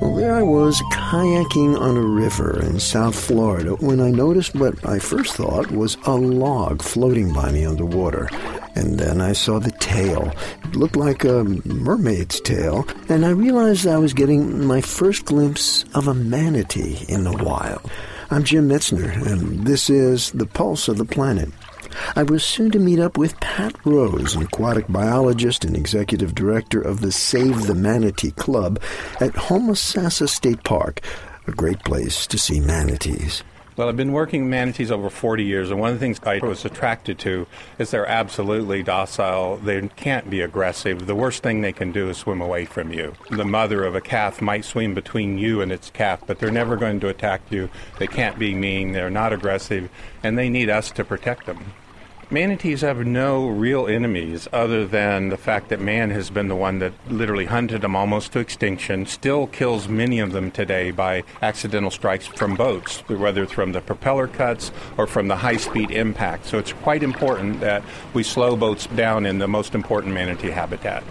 Well, there I was kayaking on a river in South Florida when I noticed what I first thought was a log floating by me underwater. And then I saw the tail. It looked like a mermaid's tail, and I realized I was getting my first glimpse of a manatee in the wild. I'm Jim Metzner, and this is The Pulse of the Planet. I was soon to meet up with Pat Rose, an aquatic biologist and executive director of the Save the Manatee Club at Homosassa State Park, a great place to see manatees. Well, I've been working manatees over 40 years, and one of the things I was attracted to is they're absolutely docile. They can't be aggressive. The worst thing they can do is swim away from you. The mother of a calf might swim between you and its calf, but they're never going to attack you. They can't be mean. They're not aggressive, and they need us to protect them. Manatees have no real enemies other than the fact that man has been the one that literally hunted them almost to extinction, still kills many of them today by accidental strikes from boats, whether from the propeller cuts or from the high speed impact. So it's quite important that we slow boats down in the most important manatee habitat.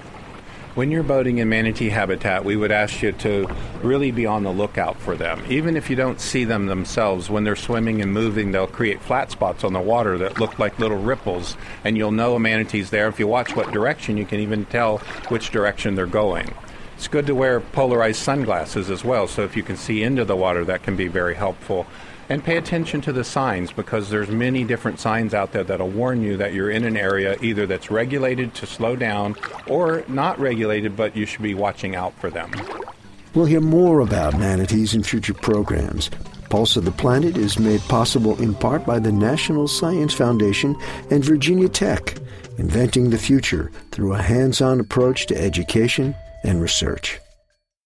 When you're boating in manatee habitat, we would ask you to really be on the lookout for them. Even if you don't see them themselves, when they're swimming and moving, they'll create flat spots on the water that look like little ripples, and you'll know a manatee's there. If you watch what direction, you can even tell which direction they're going. It's good to wear polarized sunglasses as well, so if you can see into the water, that can be very helpful and pay attention to the signs because there's many different signs out there that'll warn you that you're in an area either that's regulated to slow down or not regulated but you should be watching out for them. We'll hear more about manatees in future programs. Pulse of the Planet is made possible in part by the National Science Foundation and Virginia Tech, inventing the future through a hands-on approach to education and research.